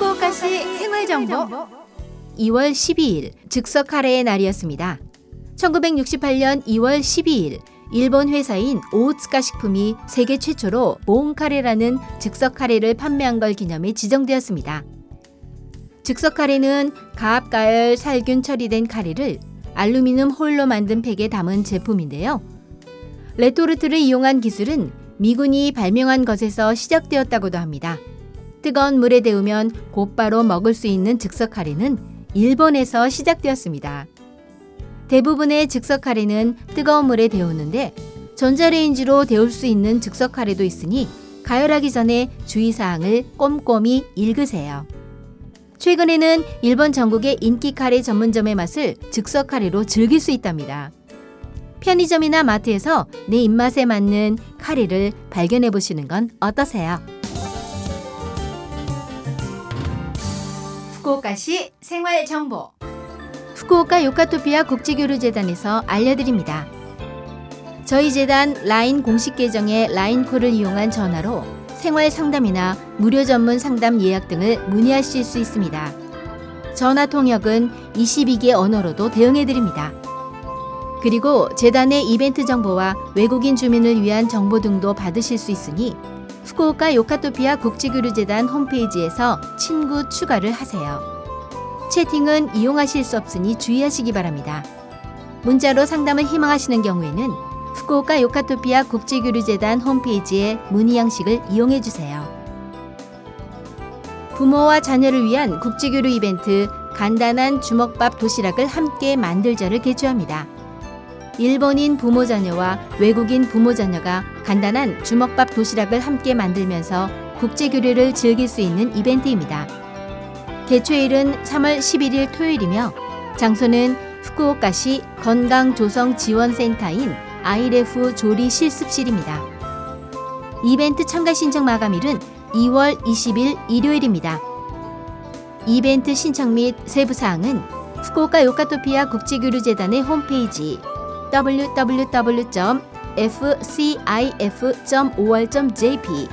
후쿠오카시 생활 정보 2월 12일 즉석 카레의 날이었습니다. 1968년 2월 12일 일본 회사인 오츠카 식품이 세계 최초로 본 카레라는 즉석 카레를 판매한 걸 기념해 지정되었습니다. 즉석 카레는 가압, 가열, 살균 처리된 카레를 알루미늄 호일로 만든 팩에 담은 제품인데요. 레토르트를 이용한 기술은 미군이 발명한 것에서 시작되었다고도 합니다. 뜨거운 물에 데우면 곧바로 먹을 수 있는 즉석 카레는 일본에서 시작되었습니다. 대부분의 즉석 카레는 뜨거운 물에 데우는데 전자레인지로 데울 수 있는 즉석 카레도 있으니 가열하기 전에 주의사항을 꼼꼼히 읽으세요. 최근에는 일본 전국의 인기 카레 전문점의 맛을 즉석 카레로 즐길 수 있답니다. 편의점이나 마트에서 내 입맛에 맞는 카레를 발견해 보시는 건 어떠세요? 후쿠오카시 생활 정보. 후쿠오카 요카토피아 국제교류재단에서 알려드립니다. 저희 재단 라인 공식 계정의 라인콜을 이용한 전화로 생활 상담이나 무료 전문 상담 예약 등을 문의하실 수 있습니다. 전화 통역은 22개 언어로도 대응해 드립니다. 그리고 재단의 이벤트 정보와 외국인 주민을 위한 정보 등도 받으실 수 있으니 후쿠오카 요카토피아 국제교류재단 홈페이지에서 친구 추가를 하세요. 채팅은 이용하실 수 없으니 주의하시기 바랍니다. 문자로 상담을 희망하시는 경우에는 후쿠오카 요카토피아 국제교류재단 홈페이지의 문의 양식을 이용해 주세요. 부모와 자녀를 위한 국제교류 이벤트 간단한 주먹밥 도시락을 함께 만들자를 개최합니다. 일본인 부모 자녀와 외국인 부모 자녀가 간단한 주먹밥 도시락을 함께 만들면서 국제 교류를 즐길 수 있는 이벤트입니다. 개최일은 3월 11일 토요일이며 장소는 후쿠오카시 건강조성지원센터인 아이레프 조리 실습실입니다. 이벤트 참가 신청 마감일은 2월 20일 일요일입니다. 이벤트 신청 및 세부 사항은 후쿠오카 요카토피아 국제교류재단의 홈페이지 www.fcif.5월.jp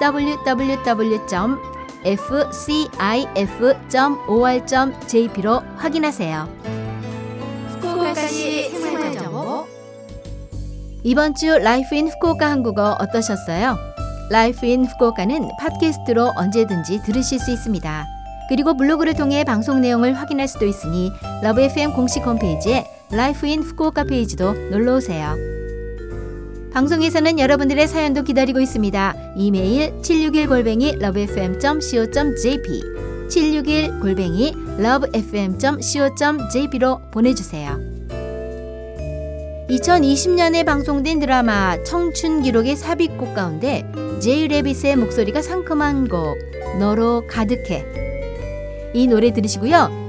www.fcif.5월.jp로 확인하세요. 후쿠오카시 생활정보 이번 주 Life in Fukuoka 한국어 어떠셨어요? Life in Fukuoka는 팟캐스트로 언제든지 들으실 수 있습니다. 그리고 블로그를 통해 방송 내용을 확인할 수도 있으니 Love FM 공식 홈페이지에 Life in Fukuoka 페이지도 놀러 오세요. 방송에서는 여러분들의 사연도 기다리고 있습니다. 이메일 761골뱅이 lovefm.co.jp 761골뱅이 lovefm.co.jp로 보내주세요. 2020년에 방송된 드라마 청춘 기록의 삽입곡 가운데 제이 레빗의 목소리가 상큼한 곡 너로 가득해 이 노래 들으시고요.